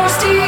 almost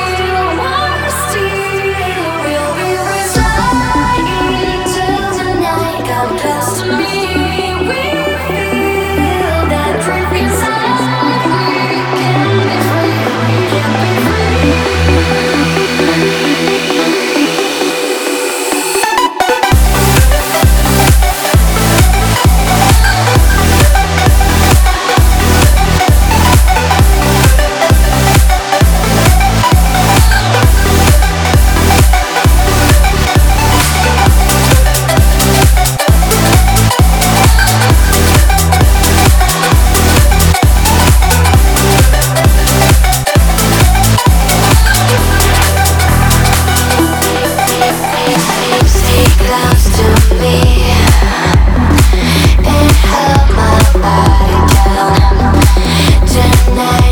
Tonight